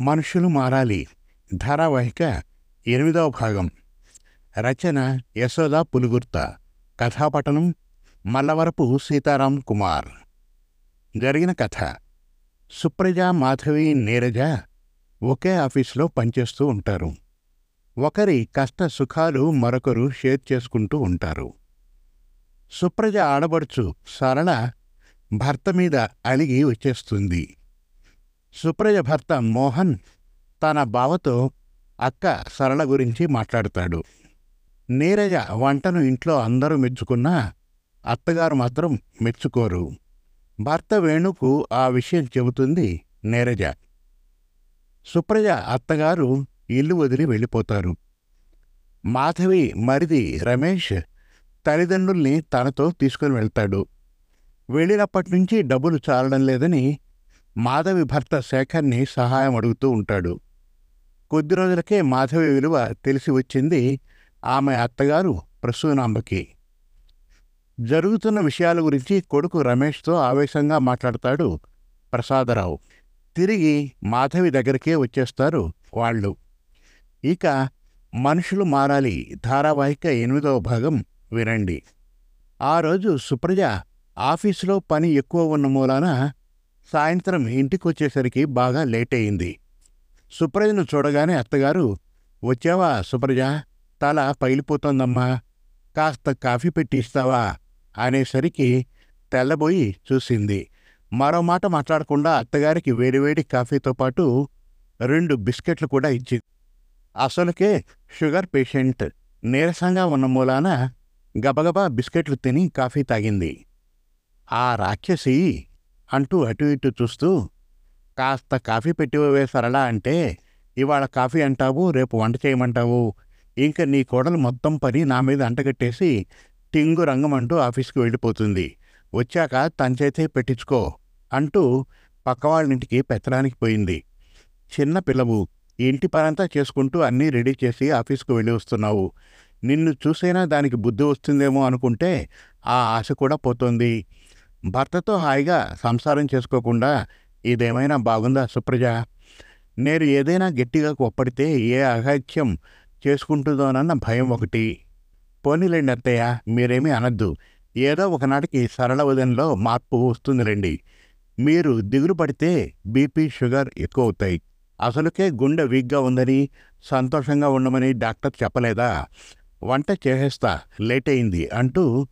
మనుషులు మారాలి. ధారావాహిక ఎనిమిదవ భాగం. రచన యశోద పులుగుర్త. కథాపటనం మల్లవరపు సీతారాం కుమార్. జరిగిన కథ. సుప్రజ మాధవి నీరజ ఒకే ఆఫీసులో పనిచేస్తూ ఉంటారు. ఒకరి కష్ట సుఖాలు మరొకరు షేర్ చేసుకుంటూ ఉంటారు. సుప్రజ ఆడబడుచు సరళ భర్త మీద అలిగి వచ్చేస్తుంది. సుప్రజ భర్త మోహన్ తన బావతో అక్క సరళ గురించి మాట్లాడతాడు. నీరజ వంటను ఇంట్లో అందరూ మెచ్చుకున్నా అత్తగారు మాత్రం మెచ్చుకోరు. భర్త వేణుకు ఆ విషయం చెబుతుంది నీరజ. సుప్రజ అత్తగారు ఇల్లు వదిలి వెళ్ళిపోతారు. మాధవి మరిది రమేష్ తల్లిదండ్రుల్ని తనతో తీసుకుని వెళ్తాడు. వెళ్ళినప్పటి నుంచి డబ్బులు చాలడం లేదని మాధవి భర్త శేఖర్ని సహాయం అడుగుతూ ఉంటాడు. కొద్ది రోజులకే మాధవి విలువ తెలిసి వచ్చింది ఆమె అత్తగారు ప్రసూనాంబకి. జరుగుతున్న విషయాల గురించి కొడుకు రమేష్తో ఆవేశంగా మాట్లాడతాడు ప్రసాదరావు. తిరిగి మాధవి దగ్గరికే వచ్చేస్తారు వాళ్ళు. ఇక మనుషులు మారాలి. ధారావాహిక ఎనిమిదవ భాగం వినండి. ఆ రోజు సుప్రజ ఆఫీసులో పని ఎక్కువ ఉన్న మూలాన సాయంత్రం ఇంటికొచ్చేసరికి బాగా లేట్ అయింది సుప్రజను చూడగానే అత్తగారు వచ్చావా సుప్రజ? తల పగిలిపోతోందమ్మా. కాస్త కాఫీ పెట్టి ఇస్తావా అనేసరికి తెల్లబోయి చూసింది. మరో మాట మాట్లాడకుండా అత్తగారికి వేడివేడి కాఫీతో పాటు రెండు బిస్కెట్లు కూడా ఇచ్చింది. అసలుకే షుగర్ పేషెంట్ నీరసంగా ఉన్న మూలాన గబగబా బిస్కెట్లు తిని కాఫీ తాగింది. ఆ రాక్షసి అంటూ అటు ఇటు చూస్తూ కాస్త కాఫీ పెట్టివే సరళా అంటే ఇవాళ కాఫీ అంటావు రేపు వంట చేయమంటావు. ఇంక నీ కోడలు మొత్తం పని నా మీద అంటగట్టేసి టింగు రంగమంటూ ఆఫీస్కి వెళ్ళిపోతుంది. వచ్చాక తనచైతే పెట్టించుకో అంటూ పక్కవాళ్ళింటికి పెత్తడానికి పోయింది. చిన్న పిల్లవు ఇంటి పనంతా చేసుకుంటూ అన్నీ రెడీ చేసి ఆఫీస్కు వెళ్ళి వస్తున్నావు. నిన్ను చూసైనా దానికి బుద్ధి వస్తుందేమో అనుకుంటే ఆ ఆశ కూడా పోతోంది. భర్తతో హాయిగా సంసారం చేసుకోకుండా ఇదేమైనా బాగుందా సుప్రజ? నేను ఏదైనా గట్టిగా కొప్పడితే ఏ అఘాత్యం చేసుకుంటుందోనన్న భయం ఒకటి. పోనీలేండి అత్తయ్య మీరేమీ అనద్దు. ఏదో ఒకనాటికి సరళ ఉదయంలో మార్పు వస్తుందిలేండి. మీరు దిగులు పడితే బీపీ షుగర్ ఎక్కువ అవుతాయి అసలుకే గుండె వీక్గా ఉందని సంతోషంగా ఉండమని డాక్టర్ చెప్పలేదా? వంట చేసేస్తా లేట్ అయింది అంటూ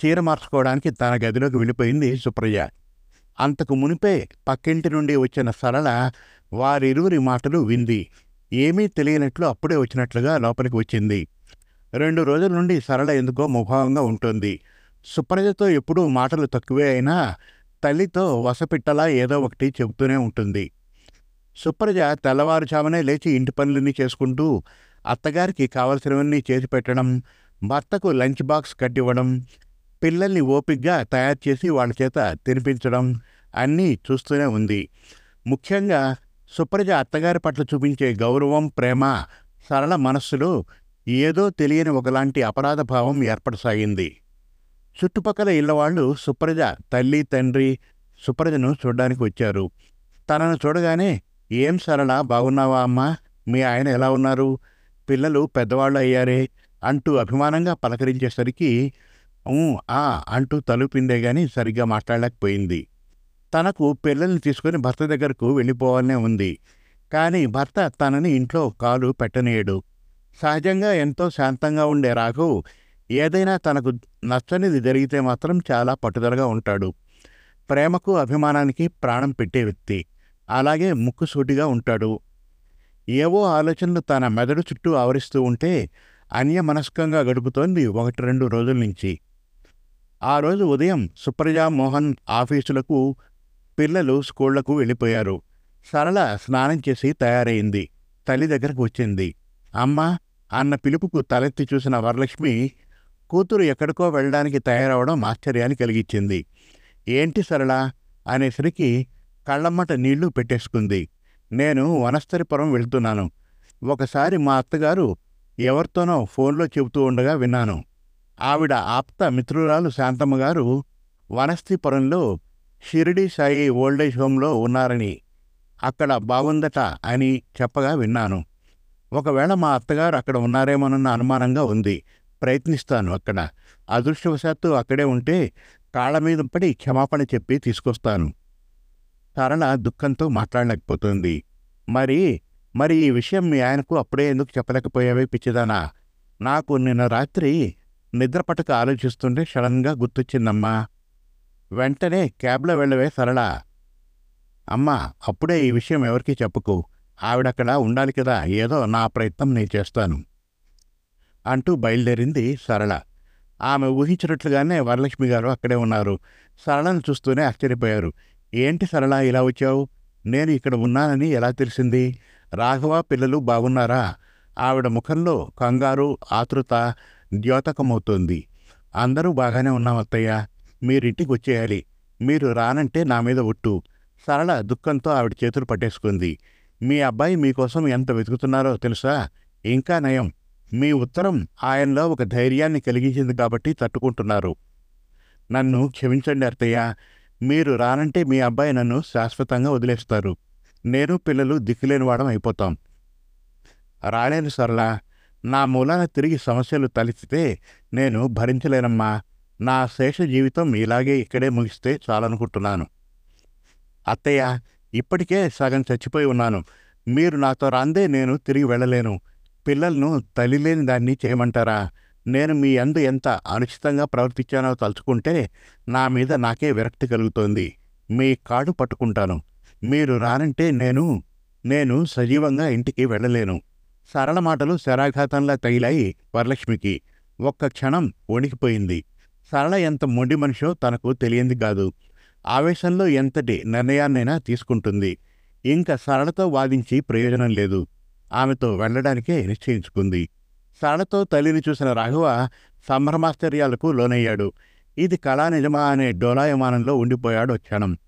చీర మార్చుకోవడానికి తన గదిలోకి వెళ్ళిపోయింది సుప్రజ అంతకు మునిపే పక్కింటి నుండి వచ్చిన సరళ వారిరువురి మాటలు వింది. ఏమీ తెలియనట్లు అప్పుడే వచ్చినట్లుగా లోపలికి వచ్చింది. రెండు రోజుల నుండి సరళ ఎందుకో ముభావంగా ఉంటుంది. సుప్రజతో ఎప్పుడూ మాటలు తక్కువే అయినా తల్లితో వసపిట్టలా ఏదో ఒకటి చెబుతూనే ఉంటుంది. సుప్రజ తెల్లవారుజామునే లేచి ఇంటి పనులన్నీ చేసుకుంటూ అత్తగారికి కావలసినవన్నీ చేసి పెట్టడం భర్తకు లంచ్ బాక్స్ కట్టివ్వడం పిల్లల్ని ఓపిగ్గా తయారు చేసి వాళ్ళ చేత తినిపించడం అన్నీ చూస్తూనే ఉంది. ముఖ్యంగా సుప్రజ అత్తగారి పట్ల చూపించే గౌరవం ప్రేమ సరళ మనస్సులో ఏదో తెలియని ఒకలాంటి అపరాధ భావం ఏర్పడసాగింది. చుట్టుపక్కల ఇళ్ళవాళ్ళు సుప్రజ తల్లి తండ్రి సుప్రజను చూడడానికి వచ్చారు. తనను చూడగానే ఏం సరళ బాగున్నావా అమ్మా? మీ ఆయన ఎలా ఉన్నారు? పిల్లలు పెద్దవాళ్ళు అయ్యారే అంటూ అభిమానంగా పలకరించేసరికి ఆ అంటూ తలుపిందే గాని సరిగ్గా మాట్లాడలేకపోయింది. తనకు పిల్లల్ని తీసుకుని భర్త దగ్గరకు వెళ్ళిపోవాలనే ఉంది. కానీ భర్త తనని ఇంట్లో కాలు పెట్టనీయడు. సహజంగా ఎంతో శాంతంగా ఉండే రాఘవ్ ఏదైనా తనకు నచ్చనిది జరిగితే మాత్రం చాలా పట్టుదలగా ఉంటాడు. ప్రేమకు అభిమానానికి ప్రాణం పెట్టే వ్యక్తి. అలాగే ముక్కుసూటిగా ఉంటాడు. ఏవో ఆలోచనలు తన మెదడు చుట్టూ ఆవరిస్తూ ఉంటే అన్యమనస్కంగా గడుపుతోంది ఒకటి రెండు రోజుల నుంచి. ఆ రోజు ఉదయం సుప్రజా మోహన్ ఆఫీసులకు పిల్లలు స్కూళ్ళకు వెళ్ళిపోయారు. సరళ స్నానం చేసి తయారైంది. తల్లి దగ్గరకు వచ్చింది. అమ్మా! అన్న పిలుపుకు తలెత్తి చూసిన వరలక్ష్మి కూతురు ఎక్కడికో వెళ్ళడానికి తయారవడం ఆశ్చర్యాన్ని కలిగించింది. ఏంటి సరళ? అనేసరికి కళ్ళమ్మట నీళ్ళు పెట్టేసుకుంది. నేను వనస్థరిపురం వెళ్తున్నాను. ఒకసారి మా అత్తగారు ఎవరితోనో ఫోన్లో చెబుతూ ఉండగా విన్నాను. ఆవిడ ఆప్త మిత్రురాలు శాంతమ్మ గారు వనస్థిపురంలో షిరిడి సాయి ఓల్డేజ్ హోంలో ఉన్నారని అక్కడ బాగుందట అని చెప్పగా విన్నాను. ఒకవేళ మా అత్తగారు అక్కడ ఉన్నారేమోనన్న అనుమానంగా ఉంది. ప్రయత్నిస్తాను అక్కడ. అదృష్టవశాత్తు అక్కడే ఉంటే కాళ్ళ మీద పడి క్షమాపణ చెప్పి తీసుకొస్తాను. సరళ దుఃఖంతో మాట్లాడలేకపోతుంది. మరి మరి ఈ విషయం మీ ఆయనకు అప్పుడే ఎందుకు చెప్పలేకపోయావే పిచ్చిదానా? నాకు నిన్న రాత్రి నిద్ర పట్టుకు ఆలోచిస్తుంటే సడన్గా గుర్తొచ్చిందమ్మా. వెంటనే క్యాబ్లో వెళ్ళవే సరళ. అమ్మా అప్పుడే ఈ విషయం ఎవరికీ చెప్పుకు. ఆవిడక్కడ ఉండాలి కదా ఏదో నా ప్రయత్నం నేను చేస్తాను. అంటూ బయలుదేరింది సరళ. ఆమె ఊహించినట్లుగానే వరలక్ష్మి గారు అక్కడే ఉన్నారు. సరళను చూస్తూనే ఆశ్చర్యపోయారు. ఏంటి సరళ ఇలా వచ్చావు? నేను ఇక్కడ ఉన్నానని ఎలా తెలిసింది? రాఘవ పిల్లలు బాగున్నారా? ఆవిడ ముఖంలో కంగారు ఆతృత ద్యోతకమవుతోంది. అందరూ బాగానే ఉన్నాం అత్తయ్య. మీరింటికి వచ్చేయాలి. మీరు రానంటే నా మీద ఒట్టు. సరళ దుఃఖంతో ఆవిడ చేతులు పట్టేసుకుంది. మీ అబ్బాయి మీకోసం ఎంత వెతుకుతున్నారో తెలుసా? ఇంకా నయం. మీ ఉత్తరం ఆయనలో ఒక ధైర్యాన్ని కలిగించింది కాబట్టి తట్టుకుంటున్నారు. నన్ను క్షమించండి అత్తయ్య. మీరు రానంటే మీ అబ్బాయి నన్ను శాశ్వతంగా వదిలేస్తారు. నేను పిల్లలు దిక్కులేని వాడం అయిపోతాం రాలేను సరళ. నా మూలాన తిరిగి సమస్యలు తలెత్తితే నేను భరించలేనమ్మా. నా శేష జీవితం ఇలాగే ఇక్కడే ముగిస్తే చాలనుకుంటున్నాను. అత్తయ్య ఇప్పటికే సగం చచ్చిపోయి ఉన్నాను. మీరు నాతో రాందే నేను తిరిగి వెళ్ళలేను. పిల్లలను తల్లి లేని దాన్ని చేయమంటారా? నేను మీ అందు ఎంత అనుచితంగా ప్రవర్తించానో తలుచుకుంటే నా మీద నాకే విరక్తి కలుగుతోంది. మీ కాడు పట్టుకుంటాను. మీరు రానంటే నేను నేను సజీవంగా ఇంటికి వెళ్ళలేను. సరళ మాటలు శరాఘాతంలా తగిలాయి వరలక్ష్మికి. ఒక్క క్షణం వణికిపోయింది. సరళ ఎంత మొండి మనిషో తనకు తెలియంది కాదు. ఆవేశంలో ఎంతటి నిర్ణయాన్నైనా తీసుకుంటుంది. ఇంకా సరళతో వాదించి ప్రయోజనం లేదు. ఆమెతో వెళ్ళడానికే నిశ్చయించుకుంది. సరళతో తల్లిని చూసిన రాఘవ సంభ్రమాశ్చర్యాలకు లోనయ్యాడు. ఇది కళా నిజమా అనే డోలాయమానంలో ఉండిపోయాడు క్షణం.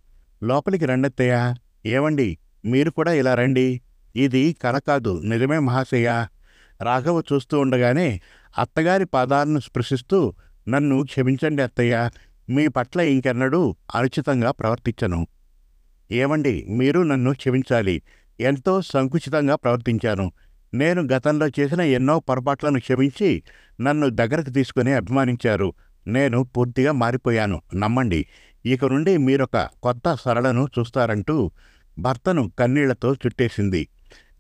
లోపలికి రండత్తయ్యా. ఏవండి? మీరు కూడా ఇలా రండి. ఇది కరకాదు నిజమే మహాశయ. రాఘవ చూస్తూ ఉండగానే అత్తగారి పాదాలను స్పృశిస్తూ నన్ను క్షమించండి అత్తయ్య మీ పట్ల ఇంకెన్నడూ అనుచితంగా ప్రవర్తించను. ఏమండి మీరు నన్ను క్షమించాలి. ఎంతో సంకుచితంగా ప్రవర్తించాను. నేను గతంలో చేసిన ఎన్నో పొరపాట్లను క్షమించి నన్ను దగ్గరకు తీసుకుని అభిమానించారు. నేను పూర్తిగా మారిపోయాను. నమ్మండి. ఇక నుండి మీరొక కొత్త సరళను చూస్తారంటూ భర్తను కన్నీళ్ళతో చుట్టేసింది.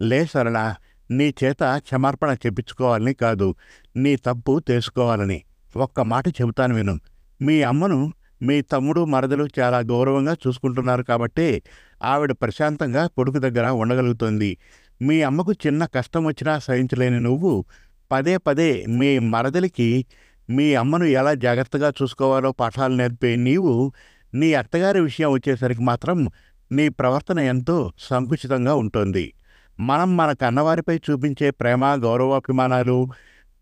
లే సరళ నీ చేత క్షమార్పణ చెప్పించుకోవాలని కాదు నీ తప్పు తెలుసుకోవాలని. ఒక్క మాట చెబుతాను విను. మీ అమ్మను మీ తమ్ముడు మరదలు చాలా గౌరవంగా చూసుకుంటున్నారు కాబట్టే ఆవిడ ప్రశాంతంగా కొడుకు దగ్గర ఉండగలుగుతోంది. మీ అమ్మకు చిన్న కష్టం వచ్చినా సహించలేని నువ్వు పదే పదే మీ మరదలికి మీ అమ్మను ఎలా జాగ్రత్తగా చూసుకోవాలో పాఠాలు నేర్పే నీవు నీ అత్తగారి విషయం వచ్చేసరికి మాత్రం నీ ప్రవర్తన ఎంతో సంకుచితంగా ఉంటుంది. మనం మన కన్నవారిపై చూపించే ప్రేమ గౌరవాభిమానాలు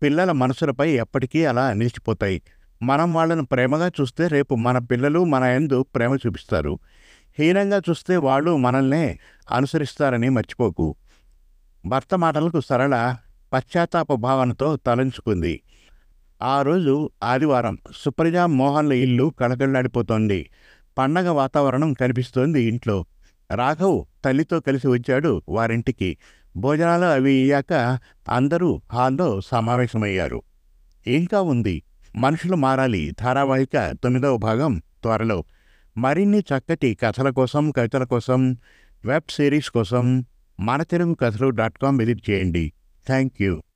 పిల్లల మనసులపై ఎప్పటికీ అలా నిలిచిపోతాయి. మనం వాళ్ళను ప్రేమగా చూస్తే రేపు మన పిల్లలు మన ఎందు ప్రేమ చూపిస్తారు. హీనంగా చూస్తే వాళ్ళు మనల్నే అనుసరిస్తారని మర్చిపోకు. భర్త మాటలకు సరళ పశ్చాత్తాప భావనతో తలంచుకుంది. ఆ రోజు ఆదివారం సుప్రజా మోహన్ల ఇల్లు కళకళలాడిపోతోంది. పండగ వాతావరణం కనిపిస్తోంది ఇంట్లో. రాఘవ్ తల్లితో కలిసి వచ్చాడు వారింటికి. భోజనాలు అవి అయ్యాక అందరూ హాల్లో సమావేశమయ్యారు. ఇంకా ఉంది. మనుషులు మారాలి. ధారావాహిక తొమ్మిదవ భాగం త్వరలో. మరిన్ని చక్కటి కథల కోసం కవితల కోసం వెబ్ సిరీస్ కోసం మన తెలుగు కథలు డాట్ కామ్ విజిట్ చేయండి. Thank you